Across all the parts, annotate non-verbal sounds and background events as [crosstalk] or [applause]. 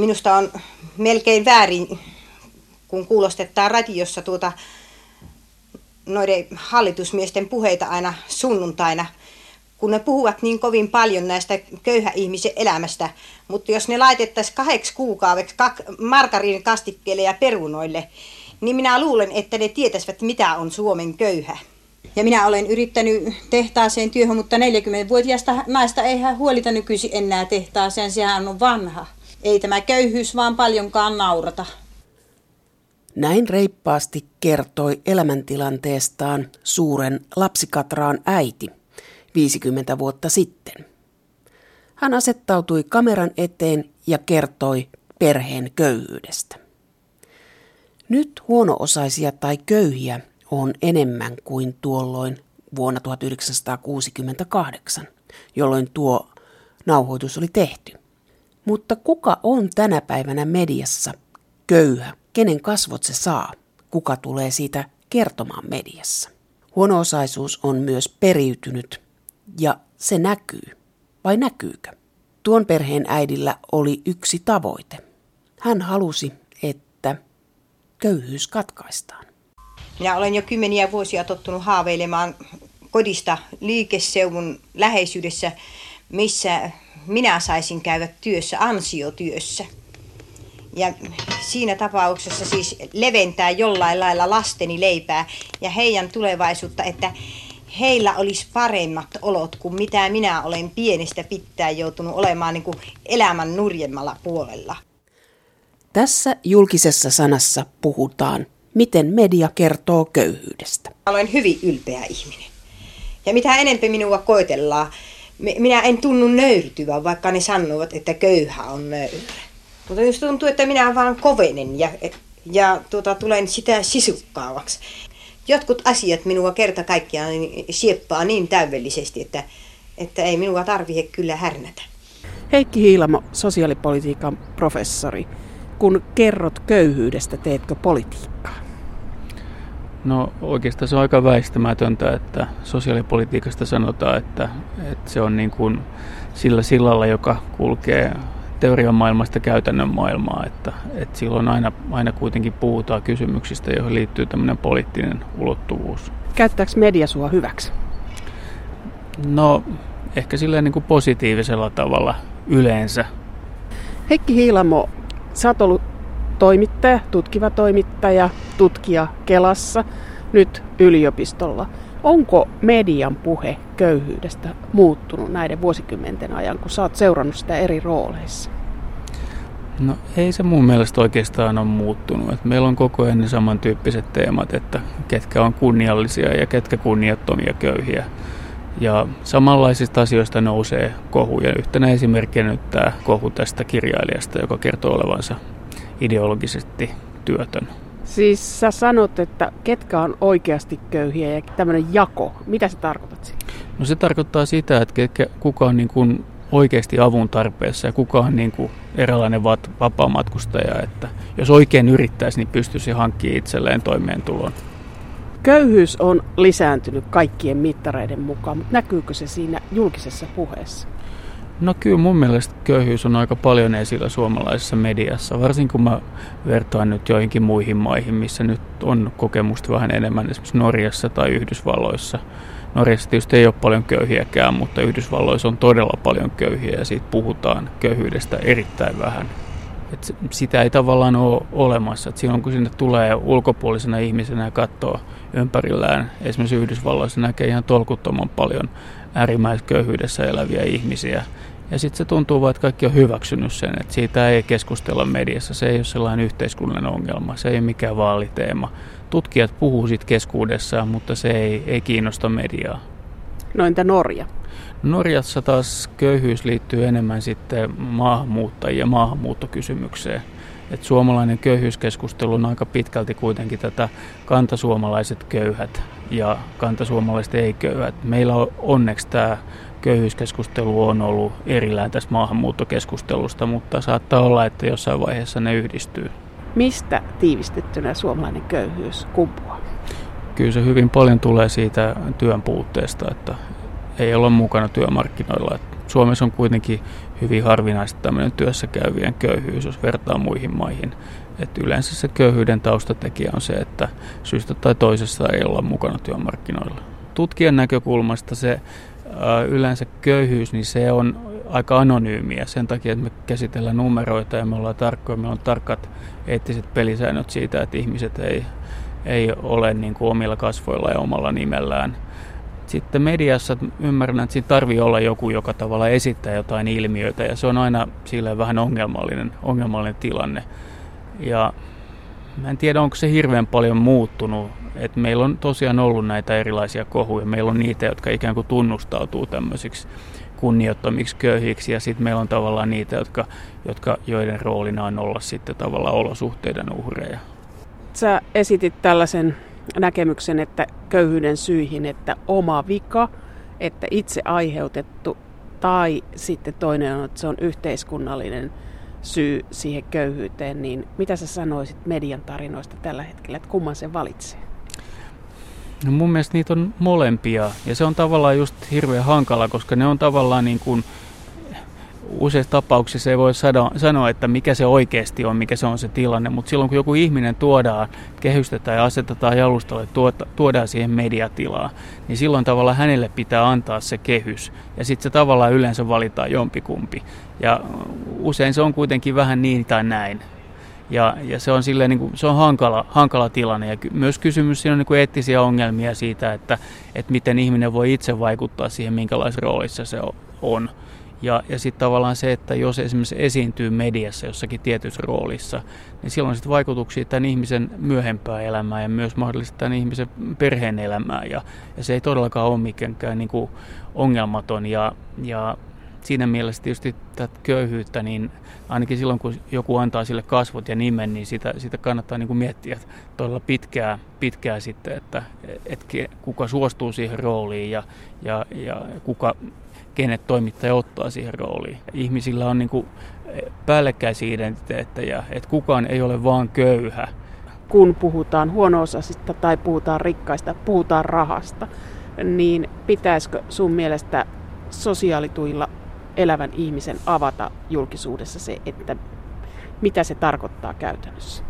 minusta on melkein väärin, kun kuulostetaan radiossa tuota noiden hallitusmiesten puheita aina sunnuntaina, kun ne puhuvat niin kovin paljon näistä köyhä ihmisen elämästä, mutta jos ne laitettaisiin kahdeksi kuukaudeksi margariinin kastikkeelle ja perunoille, niin minä luulen, että ne tietäisivät, mitä on Suomen köyhä. Ja minä olen yrittänyt tehtaaseen työhön, mutta 40-vuotiaasta naista ei hän huolita nykyisin enää tehtaaseen, sehän on vanha. Ei tämä köyhyys vaan paljonkaan naurata. Näin reippaasti kertoi elämäntilanteestaan suuren lapsikatraan äiti 50 vuotta sitten. Hän asettautui kameran eteen ja kertoi perheen köyhyydestä. Nyt huono-osaisia tai köyhiä on enemmän kuin tuolloin vuonna 1968, jolloin tuo nauhoitus oli tehty. Mutta kuka on tänä päivänä mediassa köyhä? Kenen kasvot se saa? Kuka tulee siitä kertomaan mediassa? Huono-osaisuus on myös periytynyt ja se näkyy. Vai näkyykö? Tuon perheen äidillä oli yksi tavoite. Hän halusi, että köyhyys katkaistaan. Minä olen jo kymmeniä vuosia tottunut haaveilemaan kodista liikeseuvun läheisyydessä, missä minä saisin käydä työssä, ansiotyössä. Ja siinä tapauksessa siis leventää jollain lailla lasteni leipää ja heidän tulevaisuutta, että heillä olisi paremmat olot kuin mitä minä olen pienestä pitäen joutunut olemaan niin kuin elämän nurjemmalla puolella. Tässä julkisessa sanassa puhutaan miten media kertoo köyhyydestä. Olen hyvin ylpeä ihminen. Ja mitä enemmän minua koetellaan, minä en tunnu nöyrtyä, vaikka ne sanovat, että köyhä on nöyrä. Mutta jos tuntuu, että minä vaan kovenen ja, ja tuota, tulen sitä sisukkaavaksi. Jotkut asiat minua kerta kaikkiaan sieppaa niin täydellisesti, että, että ei minua tarvitse kyllä härnätä. Heikki Hiilamo, sosiaalipolitiikan professori. Kun kerrot köyhyydestä, teetkö politiikkaa? No oikeastaan se on aika väistämätöntä, että sosiaalipolitiikasta sanotaan, että, että se on niin kuin sillä sillalla, joka kulkee teorian maailmasta käytännön maailmaa, että, että silloin aina, aina kuitenkin puhutaan kysymyksistä, joihin liittyy tämmöinen poliittinen ulottuvuus. Käyttääkö media sua hyväksi? No ehkä silleen niin kuin positiivisella tavalla yleensä. Heikki Hiilamo, sä oot ollut toimittaja, tutkiva toimittaja, tutkija Kelassa, nyt yliopistolla. Onko median puhe köyhyydestä muuttunut näiden vuosikymmenten ajan, kun sä oot seurannut sitä eri rooleissa? No ei se mun mielestä oikeastaan ole muuttunut. Et meillä on koko ajan ne samantyyppiset teemat, että ketkä on kunniallisia ja ketkä kunniattomia köyhiä. Ja samanlaisista asioista nousee kohu. Ja yhtenä esimerkkinä nyt tämä kohu tästä kirjailijasta, joka kertoo olevansa ideologisesti työtön. Siis sä sanot, että ketkä on oikeasti köyhiä ja tämmöinen jako, mitä sä tarkoitat siinä? No se tarkoittaa sitä, että ketkä, kuka on niin kuin oikeasti avun tarpeessa ja kuka on niin kuin eräänlainen vapaamatkustaja. Että jos oikein yrittäisi, niin pystyisi hankkimaan itselleen toimeentulon. Köyhyys on lisääntynyt kaikkien mittareiden mukaan, mutta näkyykö se siinä julkisessa puheessa? No kyllä mun mielestä köyhyys on aika paljon esillä suomalaisessa mediassa, varsinkin kun mä vertaan nyt joihinkin muihin maihin, missä nyt on kokemusta vähän enemmän, esimerkiksi Norjassa tai Yhdysvalloissa. Norjassa tietysti ei ole paljon köyhiäkään, mutta Yhdysvalloissa on todella paljon köyhiä ja siitä puhutaan köyhyydestä erittäin vähän. Et sitä ei tavallaan ole olemassa. Et silloin kun sinne tulee ulkopuolisena ihmisenä ja katsoo ympärillään, esimerkiksi Yhdysvalloissa näkee ihan tolkuttoman paljon äärimmäisessä köyhyydessä eläviä ihmisiä. Ja sitten se tuntuu vaan, että kaikki on hyväksynyt sen, että siitä ei keskustella mediassa. Se ei ole sellainen yhteiskunnallinen ongelma, se ei ole mikään vaaliteema. Tutkijat puhuu siitä keskuudessaan, mutta se ei, ei kiinnosta mediaa. No entä Norja? Norjassa taas köyhyys liittyy enemmän sitten maahanmuuttajien ja maahanmuuttokysymykseen. Et suomalainen köyhyyskeskustelu on aika pitkälti kuitenkin tätä kantasuomalaiset köyhät ja kantasuomalaiset ei-köyhät. Meillä on onneksi tämä köyhyyskeskustelu on ollut erillään tästä maahanmuuttokeskustelusta, mutta saattaa olla, että jossain vaiheessa ne yhdistyy. Mistä tiivistettynä suomalainen köyhyys kumpuaa? Kyllä se hyvin paljon tulee siitä työn puutteesta, että ei olla mukana työmarkkinoilla. Suomessa on kuitenkin hyvin harvinaista tämmöinen työssä käyvien köyhyys, jos vertaa muihin maihin. Et yleensä se köyhyyden taustatekijä on se, että syystä tai toisesta ei olla mukana työmarkkinoilla. Tutkijan näkökulmasta se yleensä köyhyys, niin se on aika anonyymiä sen takia, että me käsitellään numeroita ja me ollaan tarkkoja, meillä on tarkat eettiset pelisäännöt siitä, että ihmiset ei, ei ole niin kuin omilla kasvoilla ja omalla nimellään. Sitten mediassa ymmärrän, että siinä tarvii olla joku, joka tavalla esittää jotain ilmiöitä ja se on aina sille vähän ongelmallinen, ongelmallinen tilanne. Ja mä en tiedä, onko se hirveän paljon muuttunut. Et meillä on tosiaan ollut näitä erilaisia kohuja. Meillä on niitä, jotka ikään kuin tunnustautuu tämmöisiksi kunniottomiksi köyhiksi ja sitten meillä on tavallaan niitä, jotka, jotka, joiden roolina on olla sitten tavallaan olosuhteiden uhreja. Sä esitit tällaisen näkemyksen, että köyhyyden syihin, että oma vika, että itse aiheutettu tai sitten toinen on, että se on yhteiskunnallinen syy siihen köyhyyteen, niin mitä sä sanoisit median tarinoista tällä hetkellä, että kumman se valitsee? No mun mielestä niitä on molempia ja se on tavallaan just hirveän hankala, koska ne on tavallaan niin kuin useissa tapauksissa ei voi sanoa, että mikä se oikeasti on, mikä se on se tilanne, mutta silloin kun joku ihminen tuodaan, kehystetään ja asetetaan jalustalle, tuodaan siihen mediatilaa, niin silloin tavallaan hänelle pitää antaa se kehys ja sitten se tavallaan yleensä valitaan jompikumpi. Ja usein se on kuitenkin vähän niin tai näin. Ja, ja se on, silleen, niin kuin, se on hankala, hankala tilanne ja myös kysymys siinä on niin kuin eettisiä ongelmia siitä, että, että miten ihminen voi itse vaikuttaa siihen, minkälaisessa roolissa se on. Ja, ja sitten tavallaan se, että jos esimerkiksi esiintyy mediassa jossakin tietyssä roolissa, niin silloin sitten vaikutuksia tämän ihmisen myöhempää elämää ja myös mahdollisesti tämän ihmisen perheen elämää. Ja, ja se ei todellakaan ole mikään niin kuin ongelmaton. Ja, ja siinä mielessä tietysti tätä köyhyyttä, niin ainakin silloin kun joku antaa sille kasvot ja nimen, niin sitä, sitä kannattaa niin kuin miettiä todella pitkää, pitkää sitten, että, että kuka suostuu siihen rooliin ja, ja, ja kuka, kenet toimittaja ottaa siihen rooliin. Ihmisillä on niin päällekkäisiä identiteettejä, että kukaan ei ole vaan köyhä. Kun puhutaan huono-osaisista tai puhutaan rikkaista, puhutaan rahasta, niin pitäisikö sun mielestä sosiaalituilla elävän ihmisen avata julkisuudessa se, että mitä se tarkoittaa käytännössä?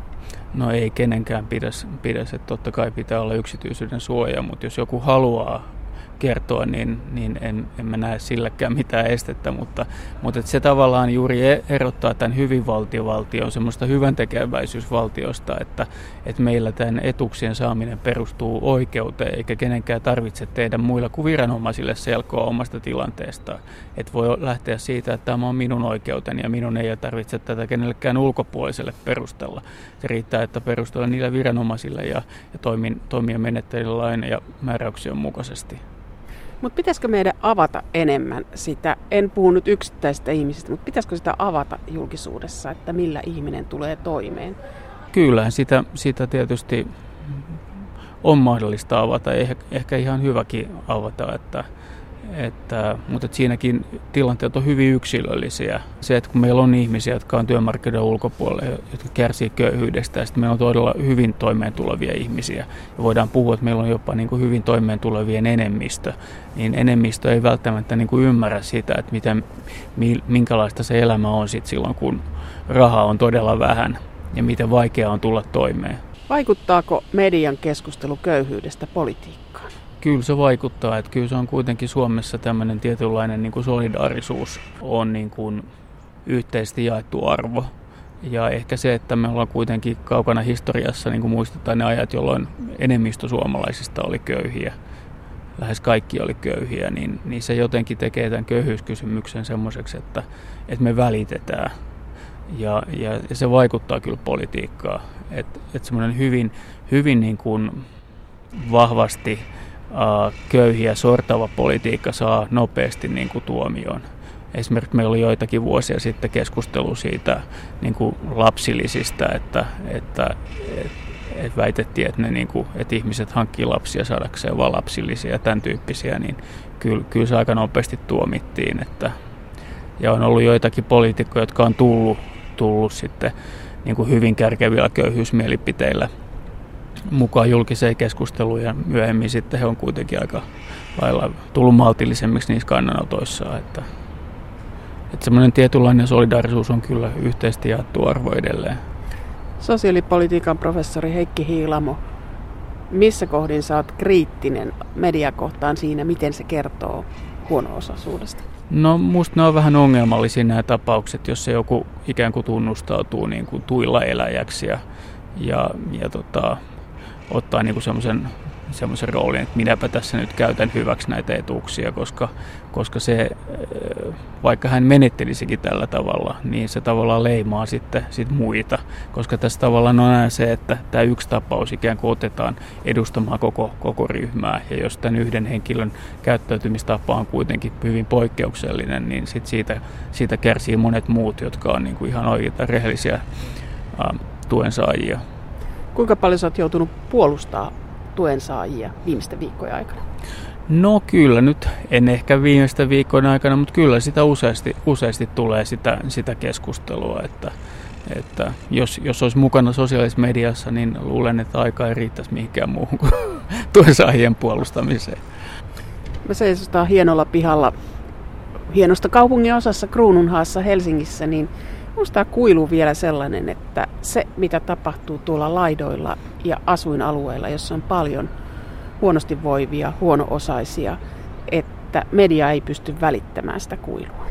No ei kenenkään pidä, pidä että totta kai pitää olla yksityisyyden suoja, mutta jos joku haluaa kertoa, niin, niin en, en mä näe silläkään mitään estettä, mutta, mutta se tavallaan juuri e-, erottaa tämän hyvinvaltiovaltion semmoista hyvän tekeväisyysvaltiosta, että, että meillä tämän etuksien saaminen perustuu oikeuteen, eikä kenenkään tarvitse tehdä muilla kuin viranomaisille selkoa omasta tilanteesta. Että voi lähteä siitä, että tämä on minun oikeuteni ja minun ei tarvitse tätä kenellekään ulkopuoliselle perustella. Se riittää, että perustella niillä viranomaisille ja, ja toimin, toimia menettelyllä lain ja määräyksien mukaisesti. Mutta pitäisikö meidän avata enemmän sitä, en puhu nyt yksittäisistä ihmisistä, mutta pitäisikö sitä avata julkisuudessa, että millä ihminen tulee toimeen? Kyllä, sitä, sitä tietysti on mahdollista avata, ehkä ihan hyväkin avata, että että, mutta että siinäkin tilanteet on hyvin yksilöllisiä. Se, että kun meillä on ihmisiä, jotka on työmarkkinoiden ulkopuolella, jotka kärsii köyhyydestä, ja sitten meillä on todella hyvin toimeentulevia ihmisiä, ja voidaan puhua, että meillä on jopa niin kuin hyvin toimeentulevien enemmistö, niin enemmistö ei välttämättä niin kuin ymmärrä sitä, että miten, minkälaista se elämä on sit silloin, kun rahaa on todella vähän, ja miten vaikea on tulla toimeen. Vaikuttaako median keskustelu köyhyydestä politiikkaan? Kyllä se vaikuttaa, että kyllä se on kuitenkin Suomessa tämmöinen tietynlainen niin kuin solidaarisuus on niin kuin yhteisesti jaettu arvo. Ja ehkä se, että me ollaan kuitenkin kaukana historiassa, niin kuin muistetaan ne ajat, jolloin enemmistö suomalaisista oli köyhiä, lähes kaikki oli köyhiä, niin, niin se jotenkin tekee tämän köyhyyskysymyksen semmoiseksi, että, että me välitetään. Ja, ja, ja se vaikuttaa kyllä politiikkaan. Että et semmoinen hyvin, hyvin niin kuin vahvasti köyhiä sortava politiikka saa nopeasti niin kuin tuomioon. Esimerkiksi meillä oli joitakin vuosia sitten keskustelu siitä niin kuin lapsilisistä, että, että, että, väitettiin, että, ne, niin kuin, että ihmiset hankkii lapsia saadakseen vain lapsillisia ja tämän tyyppisiä, niin kyllä, kyllä se aika nopeasti tuomittiin. Että, ja on ollut joitakin poliitikkoja, jotka on tullut, tullut sitten niin kuin hyvin kärkevillä köyhyysmielipiteillä mukaan julkiseen keskusteluun ja myöhemmin sitten he on kuitenkin aika lailla tullut maltillisemmiksi niissä kannanotoissa. Että että semmoinen tietynlainen solidaarisuus on kyllä yhteisesti jaettu arvo edelleen. Sosiaalipolitiikan professori Heikki Hiilamo, missä kohdin sä oot kriittinen mediakohtaan siinä, miten se kertoo huono-osaisuudesta? No musta ne on vähän ongelmallisia nämä tapaukset, jos se joku ikään kuin tunnustautuu niin kuin tuilla eläjäksi ja, ja, ja tota, ottaa niin semmoisen semmoisen roolin, että minäpä tässä nyt käytän hyväksi näitä etuuksia, koska, koska se, vaikka hän menettelisikin tällä tavalla, niin se tavallaan leimaa sitten sit muita, koska tässä tavallaan on aina se, että tämä yksi tapaus ikään kuin otetaan edustamaan koko, koko ryhmää, ja jos tämän yhden henkilön käyttäytymistapa on kuitenkin hyvin poikkeuksellinen, niin sit siitä, siitä kärsii monet muut, jotka on niin kuin ihan oikeita rehellisiä tuen saajia. Kuinka paljon sä oot joutunut puolustaa tuen saajia viimeisten viikkojen aikana? No kyllä, nyt en ehkä viimeisten viikkojen aikana, mutta kyllä sitä useasti, useasti tulee sitä, sitä keskustelua, että, että jos, jos olisi mukana sosiaalisessa mediassa, niin luulen, että aika ei riittäisi mihinkään muuhun kuin [laughs] tuen saajien puolustamiseen. Me seisotaan hienolla pihalla hienosta kaupungin osassa Kruununhaassa Helsingissä, niin Minusta kuilu vielä sellainen, että se mitä tapahtuu tuolla laidoilla ja asuinalueilla, jossa on paljon huonosti voivia, huono-osaisia, että media ei pysty välittämään sitä kuilua.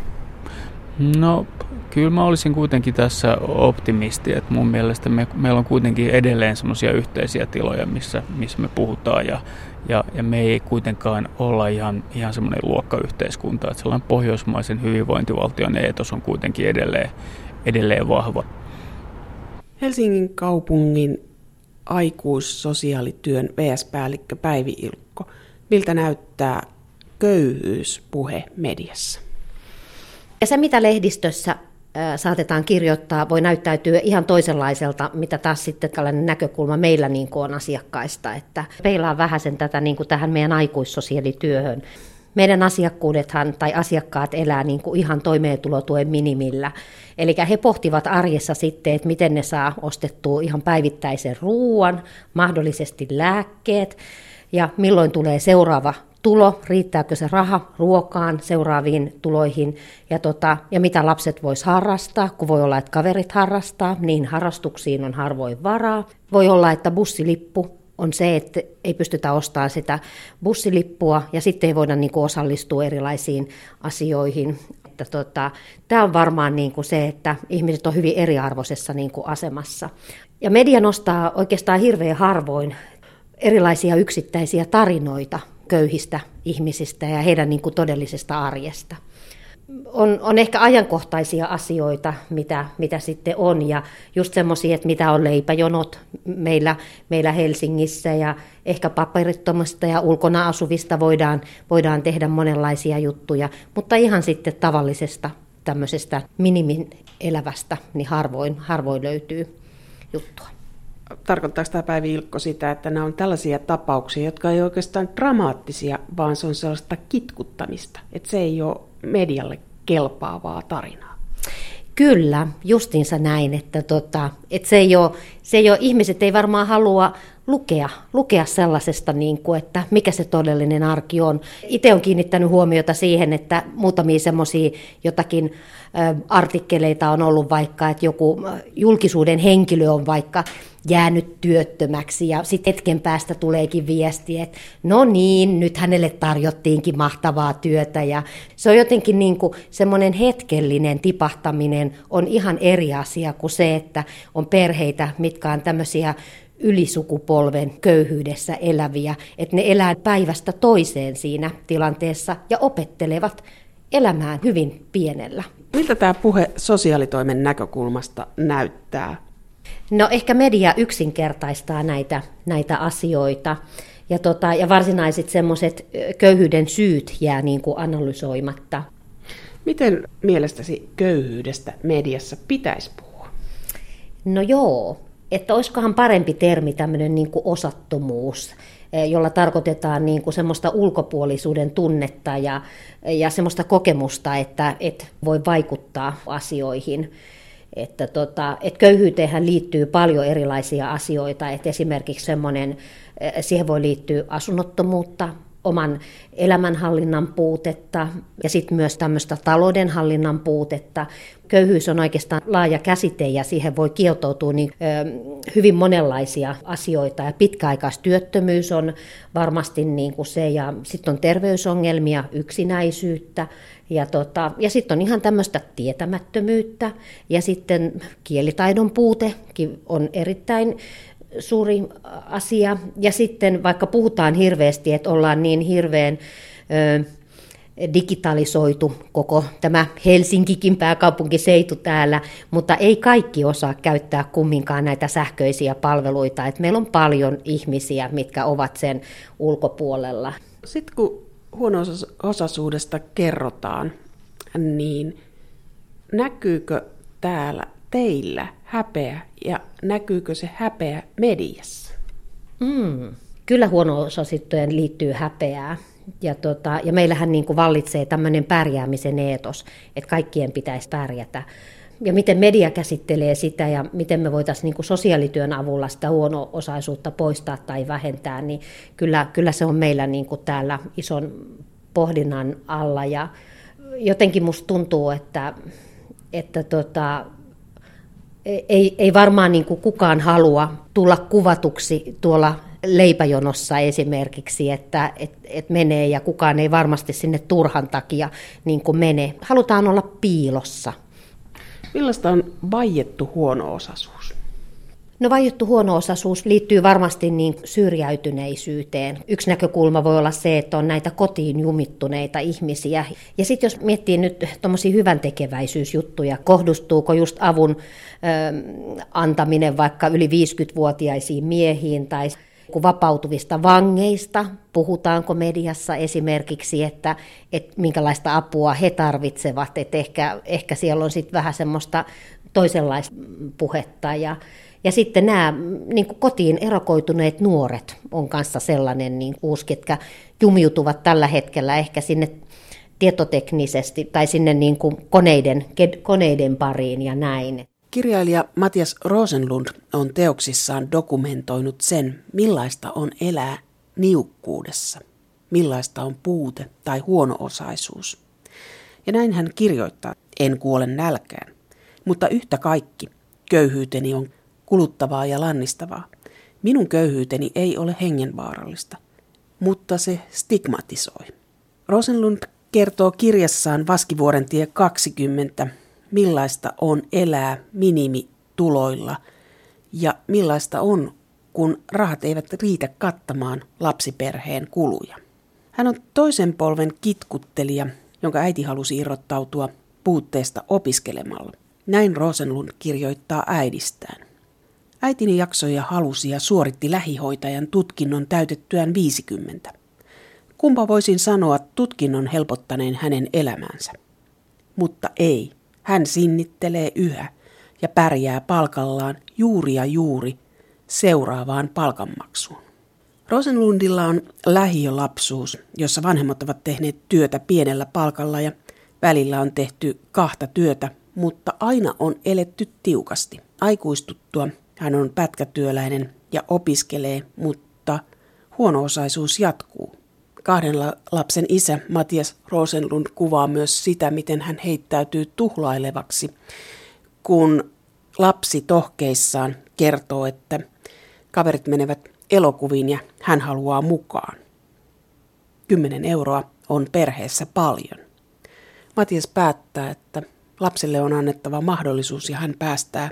No kyllä mä olisin kuitenkin tässä optimisti, että mun mielestä me, meillä on kuitenkin edelleen semmoisia yhteisiä tiloja, missä, missä me puhutaan ja, ja, ja me ei kuitenkaan olla ihan, ihan semmoinen luokkayhteiskunta, että sellainen pohjoismaisen hyvinvointivaltion eetos on kuitenkin edelleen, edelleen vahva. Helsingin kaupungin aikuissosiaalityön VS-päällikkö Päivi Ilkko. Miltä näyttää köyhyyspuhe mediassa? Ja se, mitä lehdistössä saatetaan kirjoittaa, voi näyttäytyä ihan toisenlaiselta, mitä taas sitten tällainen näkökulma meillä niin kuin on asiakkaista. Että peilaa vähän sen tätä niin kuin tähän meidän aikuissosiaalityöhön meidän asiakkuudethan tai asiakkaat elää niin kuin ihan toimeentulotuen minimillä. Eli he pohtivat arjessa sitten, että miten ne saa ostettua ihan päivittäisen ruoan, mahdollisesti lääkkeet ja milloin tulee seuraava tulo, riittääkö se raha ruokaan seuraaviin tuloihin ja, tota, ja mitä lapset vois harrastaa, kun voi olla, että kaverit harrastaa, niin harrastuksiin on harvoin varaa. Voi olla, että bussilippu on se, että ei pystytä ostamaan sitä bussilippua ja sitten ei voida niin kuin osallistua erilaisiin asioihin. Että tota, tämä on varmaan niin kuin se, että ihmiset on hyvin eriarvoisessa niin kuin asemassa. Ja media nostaa oikeastaan hirveän harvoin erilaisia yksittäisiä tarinoita köyhistä ihmisistä ja heidän niin kuin todellisesta arjesta on, on ehkä ajankohtaisia asioita, mitä, mitä sitten on, ja just semmoisia, että mitä on leipäjonot meillä, meillä Helsingissä, ja ehkä paperittomasta ja ulkona asuvista voidaan, voidaan tehdä monenlaisia juttuja, mutta ihan sitten tavallisesta tämmöisestä minimin elävästä, niin harvoin, harvoin löytyy juttua. Tarkoittaako tämä Päivi Ilkko sitä, että nämä on tällaisia tapauksia, jotka ei oikeastaan dramaattisia, vaan se on sellaista kitkuttamista, että se ei ole medialle kelpaavaa tarinaa. Kyllä, justinsa näin, että, tota, että se, ei ole, se ole, ihmiset ei varmaan halua lukea, lukea sellaisesta, niin kuin, että mikä se todellinen arki on. Itse olen kiinnittänyt huomiota siihen, että muutamia semmoisia jotakin artikkeleita on ollut vaikka, että joku julkisuuden henkilö on vaikka jäänyt työttömäksi ja sitten hetken päästä tuleekin viesti, että no niin, nyt hänelle tarjottiinkin mahtavaa työtä ja se on jotenkin niin kuin semmoinen hetkellinen tipahtaminen on ihan eri asia kuin se, että on perheitä, mitkä on tämmöisiä ylisukupolven köyhyydessä eläviä, että ne elää päivästä toiseen siinä tilanteessa ja opettelevat elämään hyvin pienellä. Miltä tämä puhe sosiaalitoimen näkökulmasta näyttää? No ehkä media yksinkertaistaa näitä, näitä asioita ja, tota, ja varsinaiset semmoiset köyhyyden syyt jää niin kuin analysoimatta. Miten mielestäsi köyhyydestä mediassa pitäisi puhua? No joo, että olisikohan parempi termi tämmöinen niin kuin osattomuus, eh, jolla tarkoitetaan niin kuin semmoista ulkopuolisuuden tunnetta ja, ja semmoista kokemusta, että, että voi vaikuttaa asioihin. Että tota, että köyhyyteen liittyy paljon erilaisia asioita, että esimerkiksi semmoinen, eh, siihen voi liittyä asunnottomuutta, oman elämänhallinnan puutetta ja sitten myös tämmöistä taloudenhallinnan puutetta. Köyhyys on oikeastaan laaja käsite ja siihen voi kietoutua niin, ö, hyvin monenlaisia asioita. Ja pitkäaikaistyöttömyys on varmasti niin kuin se ja sitten on terveysongelmia, yksinäisyyttä ja, tota, ja sitten on ihan tämmöistä tietämättömyyttä ja sitten kielitaidon puutekin on erittäin suuri asia. Ja sitten vaikka puhutaan hirveästi, että ollaan niin hirveän ö, digitalisoitu koko tämä Helsinkikin pääkaupunkiseitu täällä, mutta ei kaikki osaa käyttää kumminkaan näitä sähköisiä palveluita. Et meillä on paljon ihmisiä, mitkä ovat sen ulkopuolella. Sitten kun huono-osaisuudesta kerrotaan, niin näkyykö täällä teillä häpeä ja näkyykö se häpeä mediassa? Mm. Kyllä huono-osaisittojen liittyy häpeää. Ja, tota, ja meillähän niin kuin vallitsee tämmöinen pärjäämisen eetos, että kaikkien pitäisi pärjätä. Ja miten media käsittelee sitä ja miten me voitaisiin niin sosiaalityön avulla sitä huono-osaisuutta poistaa tai vähentää, niin kyllä, kyllä se on meillä niin kuin täällä ison pohdinnan alla. Ja jotenkin musta tuntuu, että, että tota, ei, ei varmaan niin kuin kukaan halua tulla kuvatuksi tuolla leipäjonossa esimerkiksi, että et, et menee ja kukaan ei varmasti sinne turhan takia niin kuin mene. Halutaan olla piilossa. Millaista on vaiettu huono-osaisuus? No vaiettu huono-osaisuus liittyy varmasti niin syrjäytyneisyyteen. Yksi näkökulma voi olla se, että on näitä kotiin jumittuneita ihmisiä. Ja sitten jos miettii nyt tuommoisia hyvän tekeväisyysjuttuja, kohdistuuko just avun ö, antaminen vaikka yli 50-vuotiaisiin miehiin tai kun vapautuvista vangeista, puhutaanko mediassa esimerkiksi, että, että minkälaista apua he tarvitsevat, että ehkä, ehkä siellä on sitten vähän semmoista toisenlaista puhetta ja, ja sitten nämä niin kuin kotiin erokoituneet nuoret on kanssa sellainen niin uusi, ketkä jumiutuvat tällä hetkellä ehkä sinne tietoteknisesti tai sinne niin kuin koneiden, koneiden pariin ja näin. Kirjailija Matias Rosenlund on teoksissaan dokumentoinut sen, millaista on elää niukkuudessa, millaista on puute tai huono-osaisuus. Ja näin hän kirjoittaa, en kuole nälkään, mutta yhtä kaikki, köyhyyteni on kuluttavaa ja lannistavaa. Minun köyhyyteni ei ole hengenvaarallista, mutta se stigmatisoi. Rosenlund kertoo kirjassaan Vaskivuoren tie 20 millaista on elää minimituloilla ja millaista on, kun rahat eivät riitä kattamaan lapsiperheen kuluja. Hän on toisen polven kitkuttelija, jonka äiti halusi irrottautua puutteesta opiskelemalla. Näin Rosenlund kirjoittaa äidistään. Äitini jaksoi ja halusi ja suoritti lähihoitajan tutkinnon täytettyään 50. Kumpa voisin sanoa tutkinnon helpottaneen hänen elämänsä? Mutta ei. Hän sinnittelee yhä ja pärjää palkallaan juuri ja juuri seuraavaan palkanmaksuun. Rosenlundilla on lähiölapsuus, jossa vanhemmat ovat tehneet työtä pienellä palkalla ja välillä on tehty kahta työtä, mutta aina on eletty tiukasti. Aikuistuttua hän on pätkätyöläinen ja opiskelee, mutta huono-osaisuus jatkuu kahden lapsen isä Matias Rosenlund kuvaa myös sitä, miten hän heittäytyy tuhlailevaksi, kun lapsi tohkeissaan kertoo, että kaverit menevät elokuviin ja hän haluaa mukaan. Kymmenen euroa on perheessä paljon. Matias päättää, että lapselle on annettava mahdollisuus ja hän päästää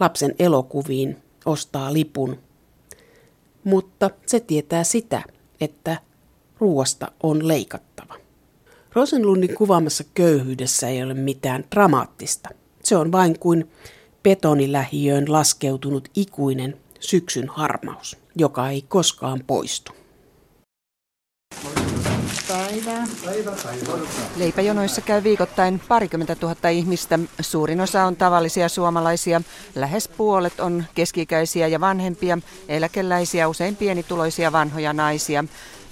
lapsen elokuviin, ostaa lipun. Mutta se tietää sitä, että ruoasta on leikattava. Rosenlundin kuvaamassa köyhyydessä ei ole mitään dramaattista. Se on vain kuin betonilähiöön laskeutunut ikuinen syksyn harmaus, joka ei koskaan poistu. Päivää. Leipäjonoissa käy viikoittain parikymmentä tuhatta ihmistä. Suurin osa on tavallisia suomalaisia. Lähes puolet on keskikäisiä ja vanhempia, eläkeläisiä, usein pienituloisia vanhoja naisia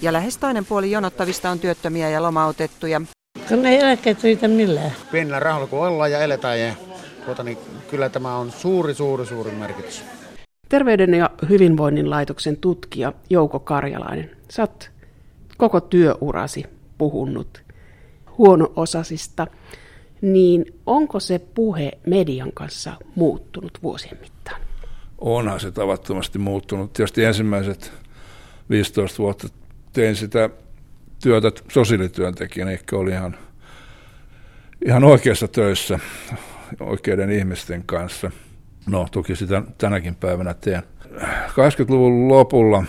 ja lähes toinen puoli jonottavista on työttömiä ja lomautettuja. Kun ei eläkkeet riitä millään. Pienellä rahalla kun ollaan ja eletään, ja, tuota, niin kyllä tämä on suuri, suuri, suuri merkitys. Terveyden ja hyvinvoinnin laitoksen tutkija Jouko Karjalainen. Sä oot koko työurasi puhunut huono-osasista, niin onko se puhe median kanssa muuttunut vuosien mittaan? Onhan se tavattomasti muuttunut. Tietysti ensimmäiset 15 vuotta tein sitä työtä sosiaalityöntekijänä, ehkä oli ihan, ihan oikeassa töissä oikeiden ihmisten kanssa. No, toki sitä tänäkin päivänä teen. 80-luvun lopulla,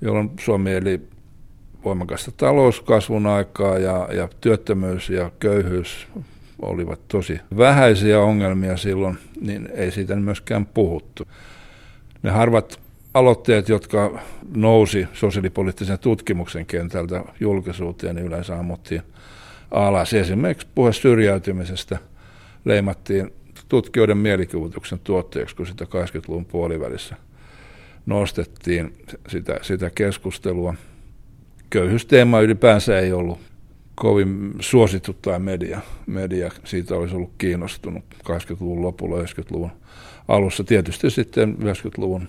jolloin Suomi eli voimakasta talouskasvun aikaa ja, ja työttömyys ja köyhyys olivat tosi vähäisiä ongelmia silloin, niin ei siitä myöskään puhuttu. Ne harvat aloitteet, jotka nousi sosiaalipoliittisen tutkimuksen kentältä julkisuuteen, niin yleensä ammuttiin alas. Esimerkiksi puhe syrjäytymisestä leimattiin tutkijoiden mielikuvituksen tuotteeksi, kun sitä 80-luvun puolivälissä nostettiin sitä, sitä keskustelua. Köyhyysteema ylipäänsä ei ollut kovin suosittu tai media. Media siitä olisi ollut kiinnostunut 80-luvun lopulla, 90-luvun alussa. Tietysti sitten 90-luvun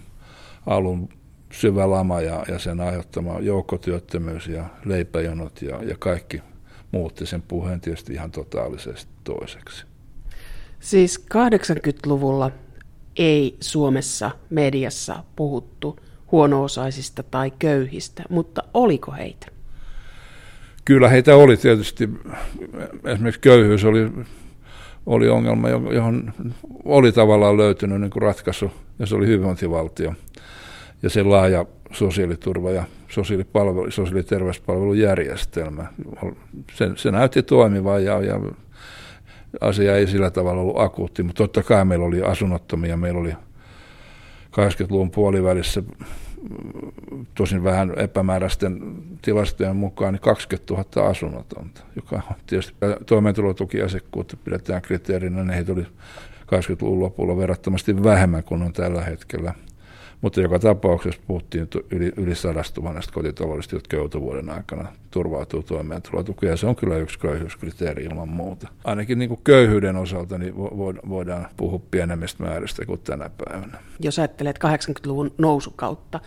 alun syvä lama ja, ja sen aiheuttama joukkotyöttömyys ja leipäjonot ja, ja kaikki muutti sen puheen tietysti ihan totaalisesti toiseksi. Siis 80-luvulla ei Suomessa mediassa puhuttu huono-osaisista tai köyhistä, mutta oliko heitä? Kyllä heitä oli tietysti. Esimerkiksi köyhyys oli, oli ongelma, johon oli tavallaan löytynyt niin kuin ratkaisu, ja se oli hyvinvointivaltio ja sen laaja sosiaaliturva ja sosiaalipalvelu, sosiaali- ja terveyspalvelujärjestelmä. Se, se näytti toimivan ja, ja asia ei sillä tavalla ollut akuutti, mutta totta kai meillä oli asunnottomia, meillä oli 80-luvun puolivälissä tosin vähän epämääräisten tilastojen mukaan niin 20 000 asunnotonta, joka on tietysti toimeentulotukiasiakkuutta pidetään kriteerinä, niin heitä oli 80-luvun lopulla verrattomasti vähemmän kuin on tällä hetkellä – mutta joka tapauksessa puhuttiin yli, yli sadasta tuhannesta kotitaloudesta, jotka vuoden aikana turvautuu toimeentulotukeen. Se on kyllä yksi köyhyyskriteeri ilman muuta. Ainakin niin kuin köyhyyden osalta niin voidaan puhua pienemmistä määristä kuin tänä päivänä. Jos ajattelet 80-luvun nousukautta,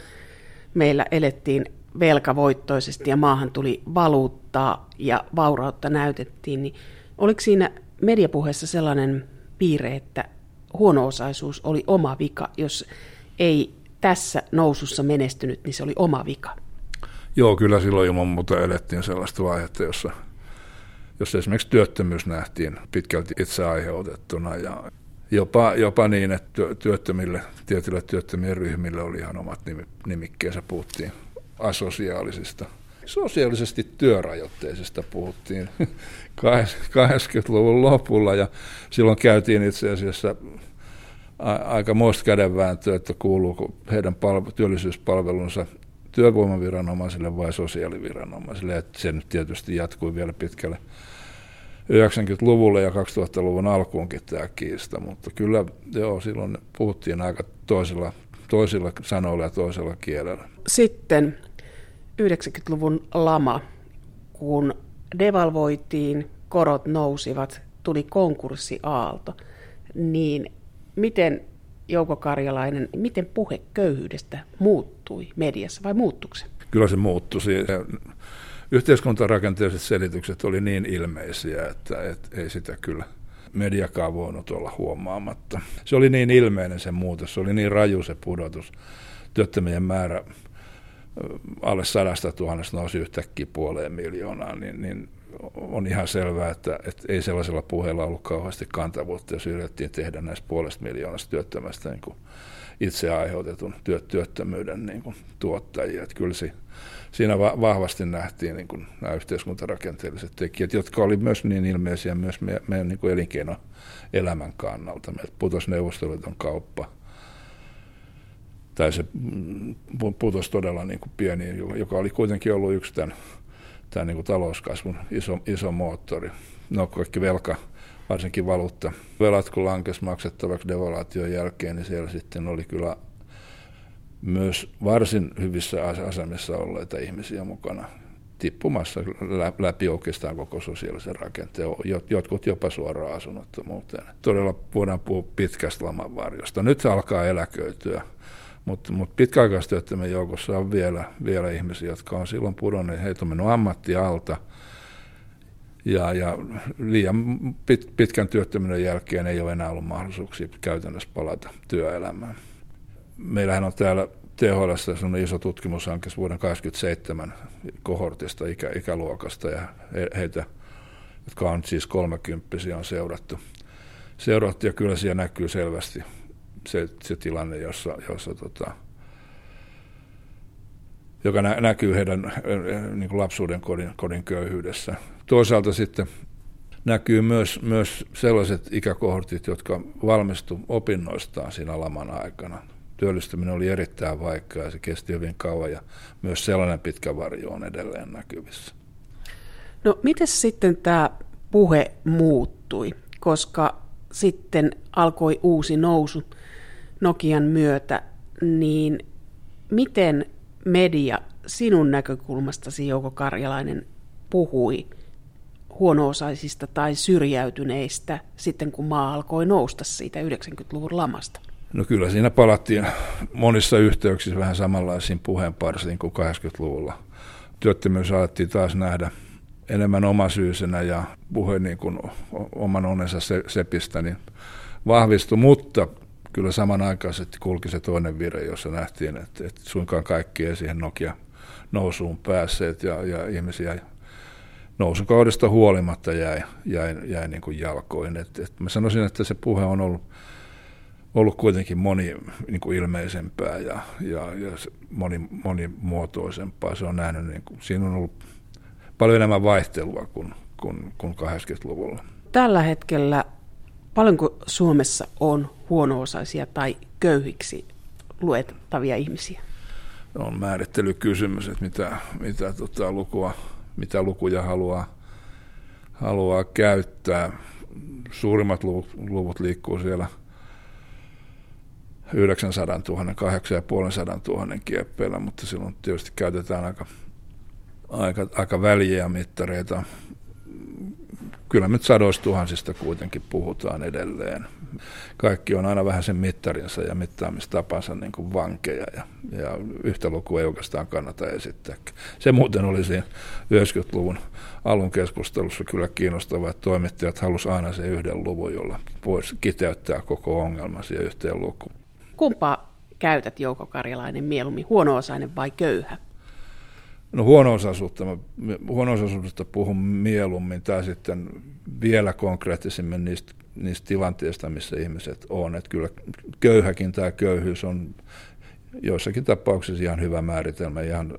meillä elettiin velkavoittoisesti ja maahan tuli valuuttaa ja vaurautta näytettiin, niin oliko siinä mediapuheessa sellainen piirre, että huono-osaisuus oli oma vika, jos ei tässä nousussa menestynyt, niin se oli oma vika. Joo, kyllä silloin ilman muuta elettiin sellaista vaihetta, jossa, jossa esimerkiksi työttömyys nähtiin pitkälti itse aiheutettuna ja jopa, jopa niin, että työttömille, tietyille työttömien ryhmille oli ihan omat nimikkeensä, puhuttiin asosiaalisista. Sosiaalisesti työrajoitteisesta puhuttiin [laughs] 80-luvun lopulla ja silloin käytiin itse asiassa aika muista kädenvääntöä, että kuuluuko heidän palvelu, työllisyyspalvelunsa työvoimaviranomaisille vai sosiaaliviranomaisille. Että se nyt tietysti jatkui vielä pitkälle 90-luvulle ja 2000-luvun alkuunkin tämä kiista, mutta kyllä joo, silloin puhuttiin aika toisilla, toisilla sanoilla ja toisella kielellä. Sitten 90-luvun lama, kun devalvoitiin, korot nousivat, tuli konkurssiaalto, niin miten Jouko Karjalainen, miten puhe köyhyydestä muuttui mediassa vai muuttuiko se? Kyllä se muuttui. Yhteiskuntarakenteelliset selitykset oli niin ilmeisiä, että, että ei sitä kyllä mediakaan voinut olla huomaamatta. Se oli niin ilmeinen se muutos, se oli niin raju se pudotus. Työttömien määrä alle sadasta tuhannesta nousi yhtäkkiä puoleen miljoonaan, niin, niin on ihan selvää, että, että ei sellaisella puheella ollut kauheasti kantavuutta, jos yritettiin tehdä näistä puolesta miljoonasta työttömästä niin kuin itse aiheutetun työ, työttömyyden niin kuin tuottajia. Että kyllä se, siinä va- vahvasti nähtiin niin kuin nämä yhteiskuntarakenteelliset tekijät, jotka oli myös niin ilmeisiä myös meidän, meidän niin kuin elinkeinoelämän kannalta. Meiltä putosi Neuvostoliiton kauppa, tai se mm, putosi todella niin kuin pieni, joka oli kuitenkin ollut yksi tämän tämä niin kuin talouskasvun iso, iso moottori. No kaikki velka, varsinkin valuutta. Velat kun lankes maksettavaksi devalvaation jälkeen, niin siellä sitten oli kyllä myös varsin hyvissä asemissa olleita ihmisiä mukana tippumassa läpi oikeastaan koko sosiaalisen rakenteen, jotkut jopa suoraan asunnottomuuteen. Todella voidaan puhua pitkästä laman varjosta. Nyt alkaa eläköityä Mutta mut pitkäaikaistyöttömien joukossa on vielä, vielä ihmisiä, jotka on silloin pudonneet, heitä on mennyt ammatti alta. Ja, ja liian pit, pitkän työttömyyden jälkeen ei ole enää ollut mahdollisuuksia käytännössä palata työelämään. Meillähän on täällä THL iso tutkimushanke vuoden 1987 kohortista, ikä, ikäluokasta ja heitä, jotka on siis kolmekymppisiä, on seurattu. Seurattu ja kyllä siellä näkyy selvästi se, se tilanne, jossa, jossa tota, joka nä, näkyy heidän niin kuin lapsuuden kodin, kodin köyhyydessä. Toisaalta sitten näkyy myös, myös sellaiset ikäkohortit, jotka valmistu opinnoistaan siinä laman aikana. Työllistyminen oli erittäin vaikeaa ja se kesti hyvin kauan ja myös sellainen pitkä varjo on edelleen näkyvissä. No miten sitten tämä puhe muuttui, koska sitten alkoi uusi nousu Nokian myötä, niin miten media sinun näkökulmastasi, Jouko Karjalainen, puhui huono-osaisista tai syrjäytyneistä sitten, kun maa alkoi nousta siitä 90-luvun lamasta? No kyllä siinä palattiin monissa yhteyksissä vähän samanlaisiin puheenparsiin kuin 80-luvulla. Työttömyys alettiin taas nähdä enemmän omasyysenä ja puhe niin kuin oman onnensa sepistä niin vahvistui, mutta kyllä samanaikaisesti kulki se toinen vire, jossa nähtiin, että, että suinkaan kaikki ei siihen Nokia nousuun päässeet ja, ja ihmisiä nousukaudesta huolimatta jäi, jäi, jäi niin kuin jalkoin. Et, et mä sanoisin, että se puhe on ollut, ollut kuitenkin moni niin kuin ilmeisempää ja, ja, ja moni, monimuotoisempaa. Se on nähnyt, niin kuin, siinä on ollut paljon enemmän vaihtelua kuin, kuin, kuin 80-luvulla. Tällä hetkellä paljonko Suomessa on huono-osaisia tai köyhiksi luettavia ihmisiä? On määrittelykysymys, että mitä, mitä, tota, lukua, mitä lukuja haluaa, haluaa käyttää. Suurimmat luvut, luvut liikkuu siellä 900 000, 850 000 kieppeillä, mutta silloin tietysti käytetään aika, aika, aika väliä mittareita kyllä nyt sadoista tuhansista kuitenkin puhutaan edelleen. Kaikki on aina vähän sen mittarinsa ja mittaamistapansa niin kuin vankeja ja, ja yhtä lukua ei oikeastaan kannata esittää. Se muuten oli siinä 90-luvun alun keskustelussa kyllä kiinnostavaa, että toimittajat halusivat aina sen yhden luvun, jolla voisi kiteyttää koko ongelma siihen yhteen lukuun. Kumpaa käytät Jouko Karjalainen mieluummin, huono-osainen vai köyhä? No huono-osaisuutta, huono-osaisuudesta puhun mieluummin tai sitten vielä konkreettisemmin niistä, niistä tilanteista, missä ihmiset on. Että kyllä köyhäkin tämä köyhyys on joissakin tapauksissa ihan hyvä määritelmä, ihan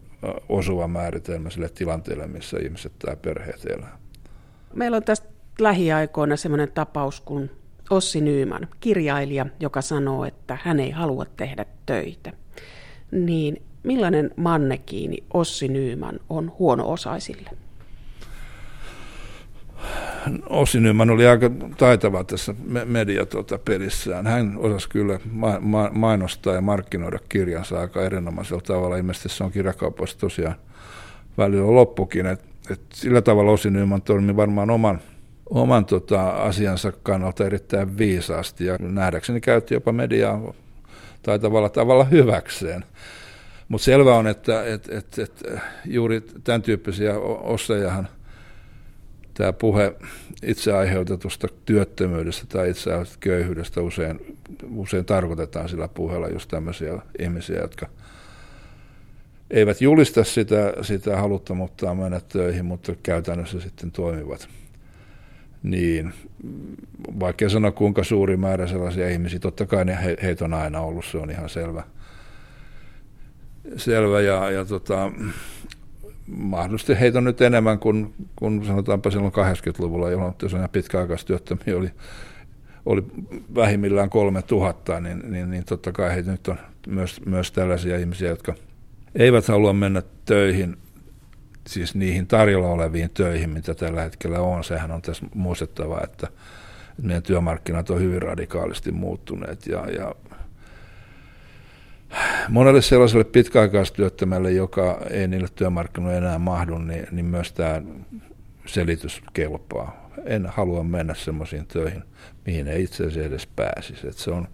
osuva määritelmä sille tilanteelle, missä ihmiset tai perheet elää. Meillä on tästä lähiaikoina sellainen tapaus kuin Ossi Nyyman, kirjailija, joka sanoo, että hän ei halua tehdä töitä. Niin millainen mannekiini Ossi Nyyman on huono-osaisille? Ossi Nyyman oli aika taitava tässä mediapelissään. Hän osasi kyllä mainostaa ja markkinoida kirjansa aika erinomaisella tavalla. Ilmeisesti se on kirjakaupoissa tosiaan välillä loppukin. Et, et sillä tavalla Ossi Nyyman toimi varmaan oman, oman tota, asiansa kannalta erittäin viisaasti ja nähdäkseni käytti jopa mediaa taitavalla tavalla hyväkseen. Mutta selvä on, että et, et, et, juuri tämän tyyppisiä ossejahan tämä puhe itse aiheutetusta työttömyydestä tai itse köyhyydestä usein, usein tarkoitetaan sillä puheella just tämmöisiä ihmisiä, jotka eivät julista sitä, sitä haluttomuuttaan mennä töihin, mutta käytännössä sitten toimivat. Niin, vaikka sanoa kuinka suuri määrä sellaisia ihmisiä, totta kai ne, heitä on aina ollut, se on ihan selvä – selvä ja, ja tota, mahdollisesti heitä nyt enemmän kuin, kuin sanotaanpa silloin 80-luvulla, jolloin pitkäaikaistyöttömiä oli, oli vähimmillään 3000, niin, niin, niin totta kai heitä nyt on myös, myös tällaisia ihmisiä, jotka eivät halua mennä töihin, siis niihin tarjolla oleviin töihin, mitä tällä hetkellä on. Sehän on tässä muistettava, että meidän työmarkkinat on hyvin radikaalisti muuttuneet ja, ja monelle sellaiselle pitkäaikaistyöttömälle, joka ei niille työmarkkinoille enää mahdu, niin, niin myös tämä selitys kelpaa. En halua mennä semmoisiin töihin, mihin ei itse asiassa edes pääsisi. Et se on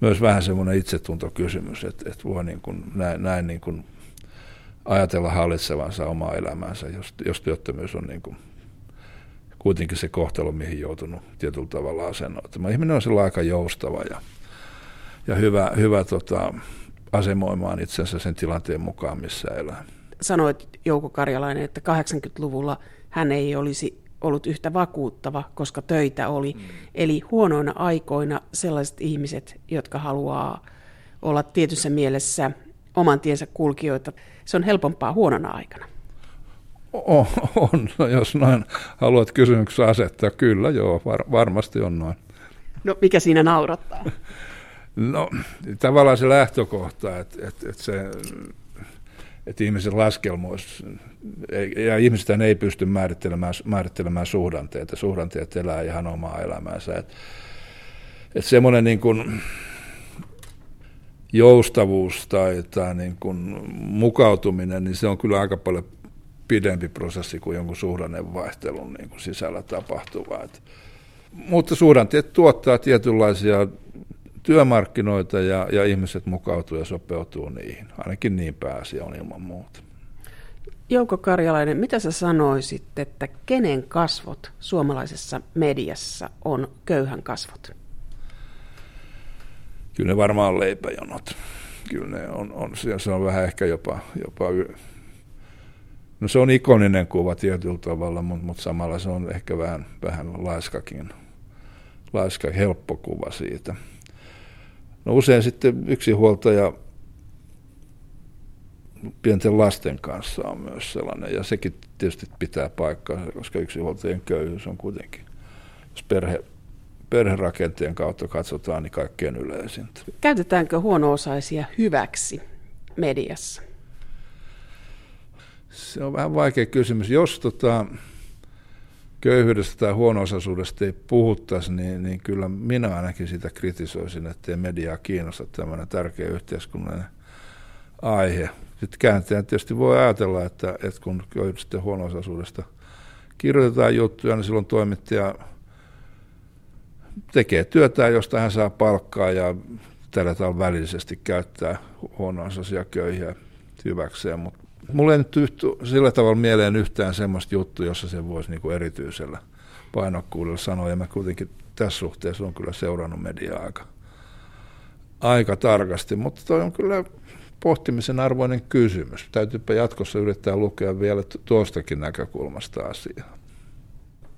myös vähän semmoinen itsetuntokysymys, että, että voi niin kuin, näin, näin niin kuin ajatella hallitsevansa omaa elämäänsä, jos, jos työttömyys on niin kuin kuitenkin se kohtalo, mihin joutunut tietyllä tavalla asennoitumaan. Ihminen on sillä aika joustava ja, ja hyvä, hyvä tota, asemoimaan itsensä sen tilanteen mukaan, missä elää. Sanoit Jouko Karjalainen, että 80-luvulla hän ei olisi ollut yhtä vakuuttava, koska töitä oli. Mm. Eli huonoina aikoina sellaiset ihmiset, jotka haluaa olla tietyssä mielessä oman tiensä kulkijoita, se on helpompaa huonona aikana. On, on. No, jos noin haluat kysymyksen asettaa, kyllä joo, var, varmasti on noin. No mikä siinä naurattaa? [laughs] No tavallaan se lähtökohta, että, että, että se että ihmisen laskelmoissa, ja ihmiset ei pysty määrittelemään, määrittelemään suhdanteita. Suhdanteet elää ihan omaa elämäänsä. Että, että semmoinen niin kuin joustavuus tai, tai niin kuin mukautuminen, niin se on kyllä aika paljon pidempi prosessi kuin jonkun suhdannevaihtelun niin kuin sisällä tapahtuva. Mutta suhdanteet tuottaa tietynlaisia työmarkkinoita ja, ja ihmiset mukautuu ja sopeutuu niihin. Ainakin niin pääasia on ilman muuta. Jouko Karjalainen, mitä sä sanoisit, että kenen kasvot suomalaisessa mediassa on köyhän kasvot? Kyllä ne varmaan leipäjonot. Kyllä ne on, on se on vähän ehkä jopa, jopa no se on ikoninen kuva tietyllä tavalla, mutta, mutta samalla se on ehkä vähän, vähän laiskakin, laiska, helppo kuva siitä. No usein sitten yksinhuoltaja pienten lasten kanssa on myös sellainen, ja sekin tietysti pitää paikkaa, koska yksinhuoltajien köyhyys on kuitenkin, jos perhe, perherakenteen kautta katsotaan, niin kaikkein yleisintä. Käytetäänkö huono-osaisia hyväksi mediassa? Se on vähän vaikea kysymys. Jos tota, köyhyydestä tai huono-osaisuudesta ei puhuttaisi, niin, niin kyllä minä ainakin sitä kritisoisin, ettei mediaa kiinnosta tämmöinen tärkeä yhteiskunnallinen aihe. Sitten kääntäjän tietysti voi ajatella, että, että kun köyhyydestä ja huono-osaisuudesta kirjoitetaan juttuja, niin silloin toimittaja tekee työtään, josta hän saa palkkaa ja tällä tavalla välillisesti käyttää huono-osaisia köyhiä hyväkseen, mutta Mulla ei nyt yhty, sillä tavalla mieleen yhtään semmoista juttua, jossa se voisi niin kuin erityisellä painokkuudella sanoa. Ja mä kuitenkin tässä suhteessa on kyllä seurannut mediaa aika, aika tarkasti, mutta toi on kyllä pohtimisen arvoinen kysymys. Täytyypä jatkossa yrittää lukea vielä tuostakin näkökulmasta asiaa.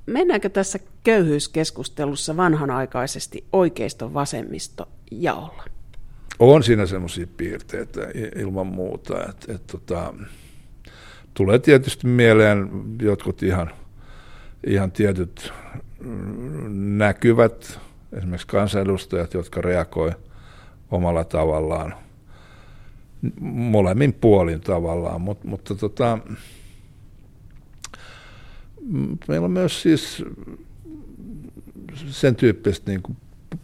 Mennäänkö tässä köyhyyskeskustelussa vanhanaikaisesti oikeiston vasemmisto jaolla? On siinä semmoisia piirteitä ilman muuta, että, että tota, tulee tietysti mieleen jotkut ihan, ihan tietyt näkyvät, esimerkiksi kansanedustajat, jotka reagoi omalla tavallaan, molemmin puolin tavallaan, Mut, mutta tota, meillä on myös siis sen tyyppistä niin kuin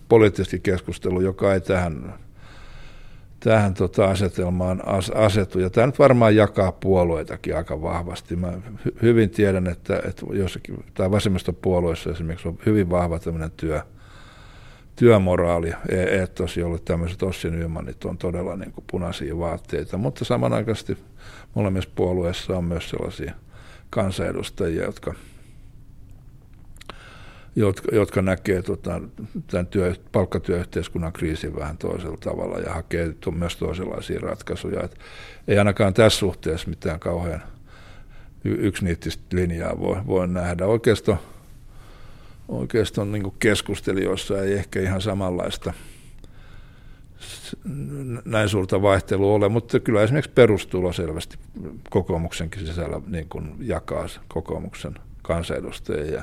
poliittista keskustelua, joka ei tähän tähän tota asetelmaan as, asetu. Ja tämä nyt varmaan jakaa puolueitakin aika vahvasti. Mä hy, hyvin tiedän, että, että jossakin, tai vasemmistopuolueissa esimerkiksi on hyvin vahva tämmöinen työ, työmoraali, e, etos, jolle tämmöiset Ossin Ymanit on todella niin kuin punaisia vaatteita. Mutta samanaikaisesti molemmissa puolueissa on myös sellaisia kansanedustajia, jotka – jotka, jotka näkee tota, tämän työ, palkkatyöyhteiskunnan kriisin vähän toisella tavalla ja hakee to, myös toisenlaisia ratkaisuja. Et ei ainakaan tässä suhteessa mitään kauhean yksiniittistä linjaa voi, voi nähdä. Oikeastaan oikeastaan niin keskustelijoissa ei ehkä ihan samanlaista näin suurta vaihtelua ole, mutta kyllä esimerkiksi perustulo selvästi kokoomuksenkin sisällä niin jakaa kokoomuksen kansanedustajia ja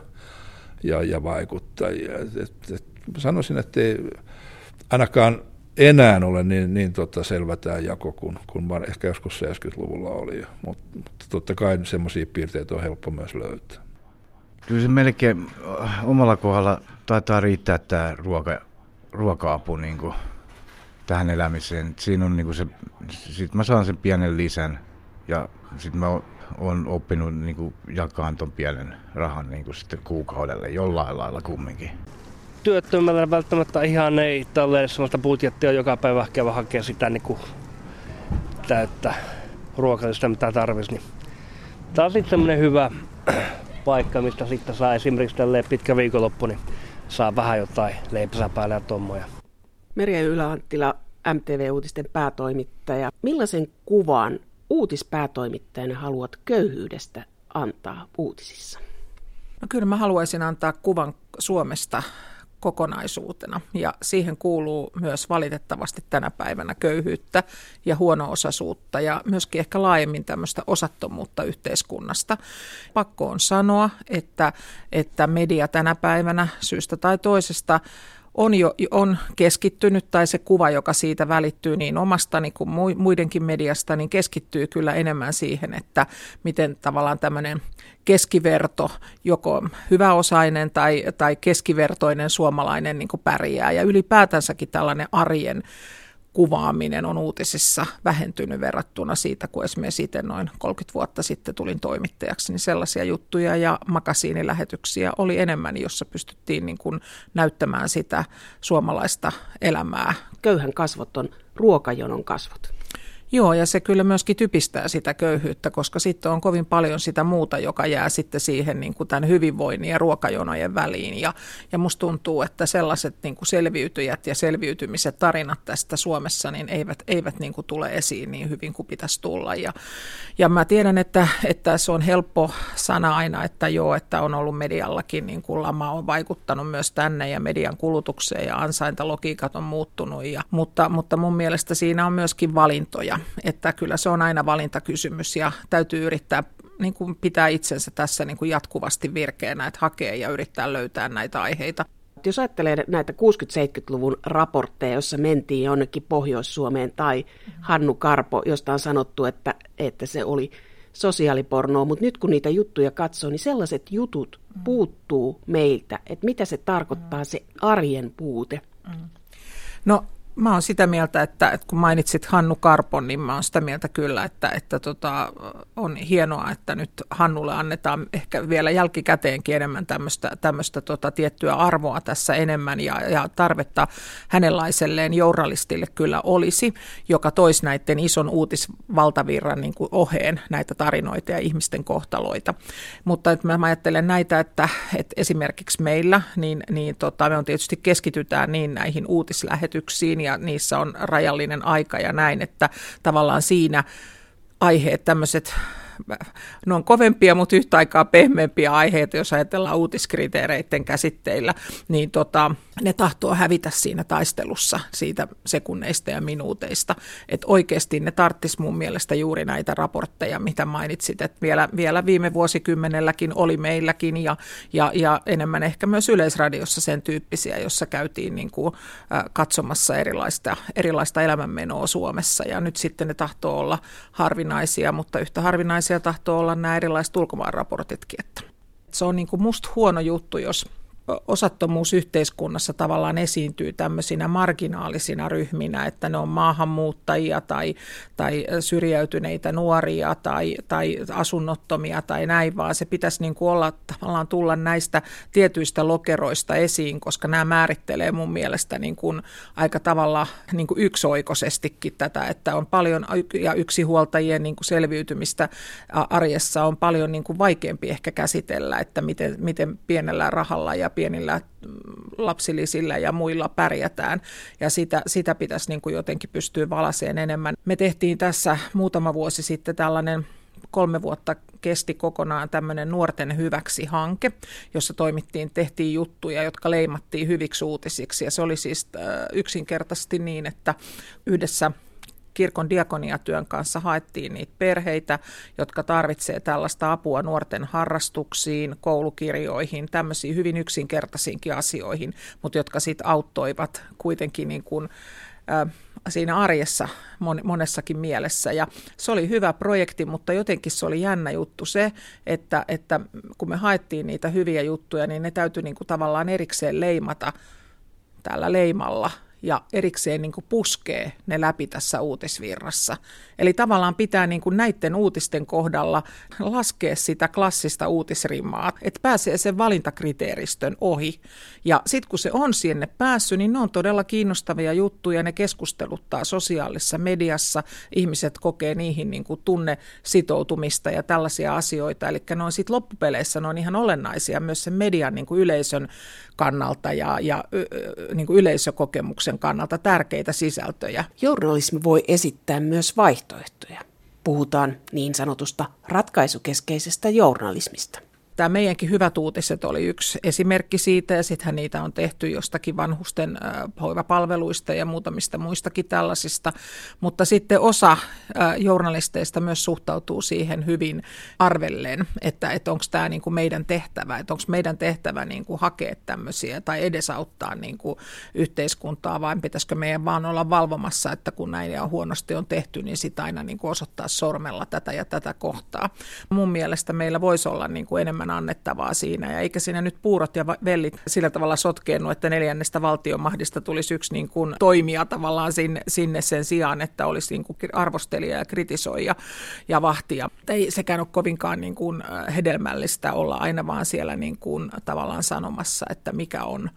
ja, ja vaikuttajia. Et, et, et, sanoisin, että ei ainakaan enää ole niin, niin tota selvä tämä jako kuin, kuin ehkä joskus 70-luvulla oli, mutta, mutta totta kai semmoisia piirteitä on helppo myös löytää. Kyllä se melkein äh, omalla kohdalla taitaa riittää tämä ruoka, ruoka-apu niin kuin tähän elämiseen. Siinä on niin kuin se, sit mä saan sen pienen lisän ja sitten mä on oppinut niin kuin, jakaa tuon pienen rahan niin kuin, sitten kuukaudelle jollain lailla kumminkin. työttömällä välttämättä ihan ei tälleen sellaista budjettia joka päivä käydä hakea sitä niin kuin täyttä ruokalista mitä tarvitsisi. Niin tämä on sitten semmoinen hyvä [clears throat] paikka, mistä sitten saa esimerkiksi tälleen pitkä viikonloppu, niin saa vähän jotain leipänsä päälle ja tommoja. Merja Yläanttila, MTV-uutisten päätoimittaja. Millaisen kuvan uutispäätoimittajana haluat köyhyydestä antaa uutisissa? No kyllä mä haluaisin antaa kuvan Suomesta kokonaisuutena. Ja siihen kuuluu myös valitettavasti tänä päivänä köyhyyttä ja huono-osaisuutta ja myöskin ehkä laajemmin tämmöistä osattomuutta yhteiskunnasta. Pakko on sanoa, että, että media tänä päivänä syystä tai toisesta on jo on keskittynyt, tai se kuva, joka siitä välittyy niin omastani kuin muidenkin mediasta, niin keskittyy kyllä enemmän siihen, että miten tavallaan tämmöinen keskiverto, joko hyväosainen tai, tai keskivertoinen suomalainen niin pärjää. Ja ylipäätänsäkin tällainen arjen kuvaaminen on uutisissa vähentynyt verrattuna siitä, kun esimerkiksi itse noin 30 vuotta sitten tulin toimittajaksi, niin sellaisia juttuja ja makasiinilähetyksiä oli enemmän, jossa pystyttiin niin kuin näyttämään sitä suomalaista elämää. Köyhän kasvot on ruokajonon kasvot. Joo, ja se kyllä myöskin typistää sitä köyhyyttä, koska sitten on kovin paljon sitä muuta, joka jää sitten siihen niin kuin tämän hyvinvoinnin ja ruokajonojen väliin. Ja, ja musta tuntuu, että sellaiset niin kuin selviytyjät ja selviytymiset tarinat tästä Suomessa niin eivät, eivät niin kuin tule esiin niin hyvin kuin pitäisi tulla. Ja, ja mä tiedän, että, että se on helppo sana aina, että joo, että on ollut mediallakin, niin kuin lama on vaikuttanut myös tänne ja median kulutukseen ja ansaintalogiikat on muuttunut. Ja, mutta, mutta mun mielestä siinä on myöskin valintoja että kyllä se on aina valintakysymys ja täytyy yrittää niin kuin pitää itsensä tässä niin kuin jatkuvasti virkeänä, että hakee ja yrittää löytää näitä aiheita. Jos ajattelee näitä 60-70-luvun raportteja, joissa mentiin jonnekin Pohjois-Suomeen tai Hannu Karpo, josta on sanottu, että, että se oli sosiaalipornoa, mutta nyt kun niitä juttuja katsoo, niin sellaiset jutut puuttuu meiltä, että mitä se tarkoittaa se arjen puute. No mä oon sitä mieltä, että, että kun mainitsit Hannu Karpon, niin mä oon sitä mieltä kyllä, että, että tota, on hienoa, että nyt Hannulle annetaan ehkä vielä jälkikäteenkin enemmän tämmöistä, tota, tiettyä arvoa tässä enemmän ja, ja tarvetta hänenlaiselleen journalistille kyllä olisi, joka toisi näiden ison uutisvaltavirran niin kuin oheen näitä tarinoita ja ihmisten kohtaloita. Mutta että mä ajattelen näitä, että, että esimerkiksi meillä, niin, niin tota, me on tietysti keskitytään niin näihin uutislähetyksiin ja niissä on rajallinen aika ja näin, että tavallaan siinä aiheet, tämmöiset ne on kovempia, mutta yhtä aikaa pehmeämpiä aiheita, jos ajatellaan uutiskriteereiden käsitteillä, niin tota, ne tahtoo hävitä siinä taistelussa siitä sekunneista ja minuuteista. Että oikeasti ne tarttis mun mielestä juuri näitä raportteja, mitä mainitsit, että vielä, vielä viime vuosikymmenelläkin oli meilläkin ja, ja, ja enemmän ehkä myös Yleisradiossa sen tyyppisiä, jossa käytiin niin kuin, äh, katsomassa erilaista, erilaista elämänmenoa Suomessa ja nyt sitten ne tahtoo olla harvinaisia, mutta yhtä harvinaisia tahtoo olla nämä erilaiset ulkomaanraportitkin. Että se on niin kuin musta huono juttu, jos osattomuus yhteiskunnassa tavallaan esiintyy tämmöisinä marginaalisina ryhminä, että ne on maahanmuuttajia tai, tai syrjäytyneitä nuoria tai, tai asunnottomia tai näin, vaan se pitäisi niin kuin olla tavallaan tulla näistä tietyistä lokeroista esiin, koska nämä määrittelee mun mielestä niin kuin aika tavalla niin kuin yksioikoisestikin tätä, että on paljon ja yksinhuoltajien niin kuin selviytymistä arjessa on paljon niin kuin vaikeampi ehkä käsitellä, että miten, miten pienellä rahalla ja pienillä mm, lapsilisillä ja muilla pärjätään. Ja sitä, sitä pitäisi niin kuin jotenkin pystyä valaseen enemmän. Me tehtiin tässä muutama vuosi sitten tällainen kolme vuotta kesti kokonaan tämmöinen nuorten hyväksi hanke, jossa toimittiin, tehtiin juttuja, jotka leimattiin hyviksi uutisiksi. Ja se oli siis äh, yksinkertaisesti niin, että yhdessä kirkon diakoniatyön kanssa haettiin niitä perheitä, jotka tarvitsee tällaista apua nuorten harrastuksiin, koulukirjoihin, tämmöisiin hyvin yksinkertaisiinkin asioihin, mutta jotka sitten auttoivat kuitenkin niin kuin, äh, siinä arjessa monessakin mielessä. Ja se oli hyvä projekti, mutta jotenkin se oli jännä juttu se, että, että kun me haettiin niitä hyviä juttuja, niin ne täytyy niin kuin tavallaan erikseen leimata tällä leimalla – ja erikseen niin kuin puskee ne läpi tässä uutisvirrassa. Eli tavallaan pitää niin kuin näiden uutisten kohdalla laskea sitä klassista uutisrimaa, että pääsee sen valintakriteeristön ohi. Ja sitten kun se on sinne päässyt, niin ne on todella kiinnostavia juttuja, ne keskusteluttaa sosiaalisessa mediassa, ihmiset kokee niihin niin kuin tunne sitoutumista ja tällaisia asioita. Eli ne on sitten loppupeleissä ne on ihan olennaisia myös sen median niin kuin yleisön kannalta ja, ja niin kuin yleisökokemuksen kannalta tärkeitä sisältöjä. Journalismi voi esittää myös vaihtoehtoja. Puhutaan niin sanotusta ratkaisukeskeisestä journalismista. Tämä meidänkin Hyvät uutiset oli yksi esimerkki siitä, ja sittenhän niitä on tehty jostakin vanhusten hoivapalveluista ja muutamista muistakin tällaisista. Mutta sitten osa journalisteista myös suhtautuu siihen hyvin arvelleen, että, että onko tämä niin kuin meidän tehtävä, että onko meidän tehtävä niin kuin hakea tämmöisiä tai edesauttaa niin kuin yhteiskuntaa, vai pitäisikö meidän vaan olla valvomassa, että kun näin ja huonosti on tehty, niin sitä aina niin kuin osoittaa sormella tätä ja tätä kohtaa. Mun mielestä meillä voisi olla niin kuin enemmän enemmän annettavaa siinä. Ja eikä siinä nyt puurot ja vellit sillä tavalla sotkeennu, että neljännestä valtionmahdista tulisi yksi niin kuin toimija tavallaan sinne, sinne sen sijaan, että olisi niin kuin arvostelija ja kritisoija ja vahtia. Ei sekään ole kovinkaan niin kuin äh, hedelmällistä olla aina vaan siellä niin kuin tavallaan sanomassa, että mikä on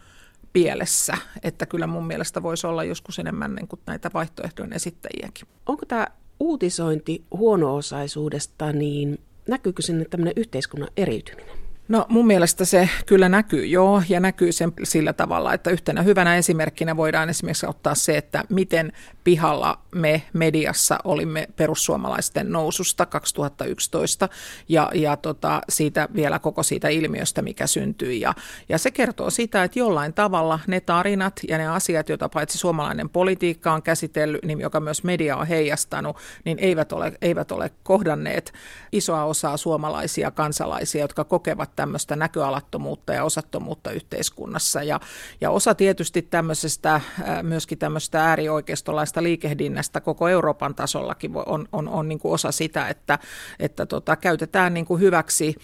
pielessä. Että kyllä mun mielestä voisi olla joskus enemmän niin kuin näitä vaihtoehtojen esittäjiäkin. Onko tämä uutisointi huono-osaisuudesta, niin näkyykö sinne tämmöinen yhteiskunnan eriytyminen? No mun mielestä se kyllä näkyy, joo, ja näkyy sen sillä tavalla, että yhtenä hyvänä esimerkkinä voidaan esimerkiksi ottaa se, että miten pihalla me mediassa olimme perussuomalaisten noususta 2011 ja, ja tota, siitä vielä koko siitä ilmiöstä, mikä syntyi. Ja, ja se kertoo sitä, että jollain tavalla ne tarinat ja ne asiat, joita paitsi suomalainen politiikka on käsitellyt, niin joka myös media on heijastanut, niin eivät ole, eivät ole kohdanneet isoa osaa suomalaisia kansalaisia, jotka kokevat tämmöistä näköalattomuutta ja osattomuutta yhteiskunnassa. Ja, ja osa tietysti tämmöisestä, myöskin tämmöistä äärioikeistolaista liikehdinnästä koko Euroopan tasollakin on, on, on niin kuin osa sitä, että, että tota, käytetään niin kuin hyväksi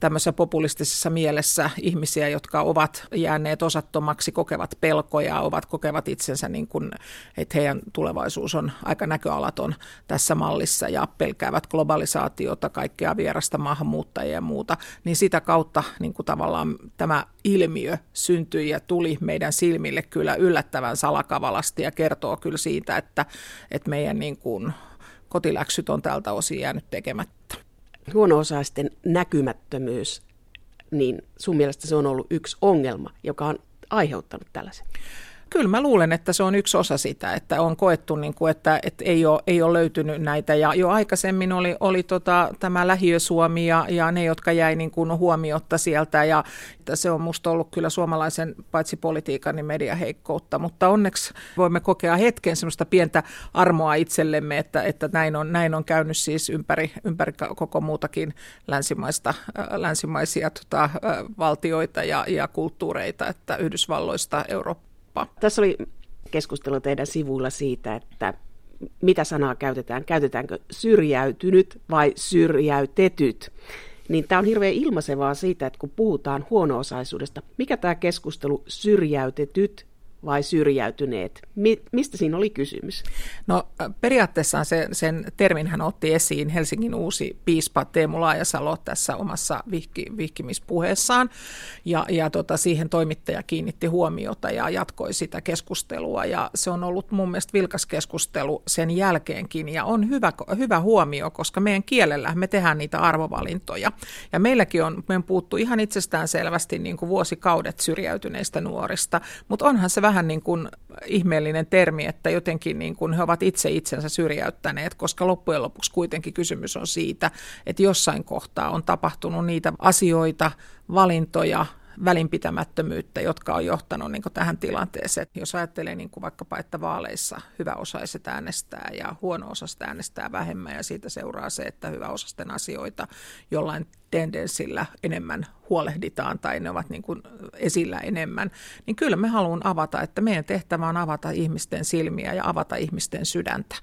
tämmöisessä populistisessa mielessä ihmisiä, jotka ovat jääneet osattomaksi, kokevat pelkoja, ovat kokevat itsensä niin kuin, että heidän tulevaisuus on aika näköalaton tässä mallissa ja pelkäävät globalisaatiota, kaikkea vierasta maahanmuuttajia ja muuta, niin sitä kautta niin kuin tavallaan tämä ilmiö syntyi ja tuli meidän silmille kyllä yllättävän salakavalasti ja kertoo kyllä siitä, että, että meidän niin kuin kotiläksyt on tältä osin jäänyt tekemättä huono-osaisten näkymättömyys, niin sun mielestä se on ollut yksi ongelma, joka on aiheuttanut tällaisen? Kyllä mä luulen, että se on yksi osa sitä, että on koettu, niin kuin, että, että ei, ole, ei ole löytynyt näitä. Ja jo aikaisemmin oli, oli tota, tämä lähiösuomi ja, ja ne, jotka jäi niin kuin huomiotta sieltä. Ja se on musta ollut kyllä suomalaisen paitsi politiikan niin mediaheikkoutta. Mutta onneksi voimme kokea hetken semmoista pientä armoa itsellemme, että, että näin, on, näin on käynyt siis ympäri, ympäri koko muutakin länsimaista, länsimaisia tota, valtioita ja, ja kulttuureita, että Yhdysvalloista Eurooppaan kauppa. Tässä oli keskustelu teidän sivuilla siitä, että mitä sanaa käytetään. Käytetäänkö syrjäytynyt vai syrjäytetyt? Niin tämä on hirveän ilmaisevaa siitä, että kun puhutaan huono-osaisuudesta, mikä tämä keskustelu syrjäytetyt vai syrjäytyneet? Mi- mistä siinä oli kysymys? No periaatteessa se, sen termin hän otti esiin Helsingin uusi piispa Teemu Laajasalo tässä omassa vihki, vihkimispuheessaan. Ja, ja tota, siihen toimittaja kiinnitti huomiota ja jatkoi sitä keskustelua. Ja se on ollut mun mielestä vilkas keskustelu sen jälkeenkin. Ja on hyvä, hyvä huomio, koska meidän kielellä me tehdään niitä arvovalintoja. Ja meilläkin on, me on puuttu ihan itsestään selvästi niin kuin vuosikaudet syrjäytyneistä nuorista. Mutta onhan se vähän vähän niin kuin ihmeellinen termi, että jotenkin niin kuin he ovat itse itsensä syrjäyttäneet, koska loppujen lopuksi kuitenkin kysymys on siitä, että jossain kohtaa on tapahtunut niitä asioita, valintoja, välinpitämättömyyttä, jotka on johtanut niin tähän tilanteeseen. Jos ajattelee niin vaikkapa, että vaaleissa hyväosaiset äänestää ja huono-osaiset äänestää vähemmän ja siitä seuraa se, että hyväosaisten asioita jollain tendenssillä enemmän huolehditaan tai ne ovat niin kuin esillä enemmän, niin kyllä me haluan avata, että meidän tehtävä on avata ihmisten silmiä ja avata ihmisten sydäntä.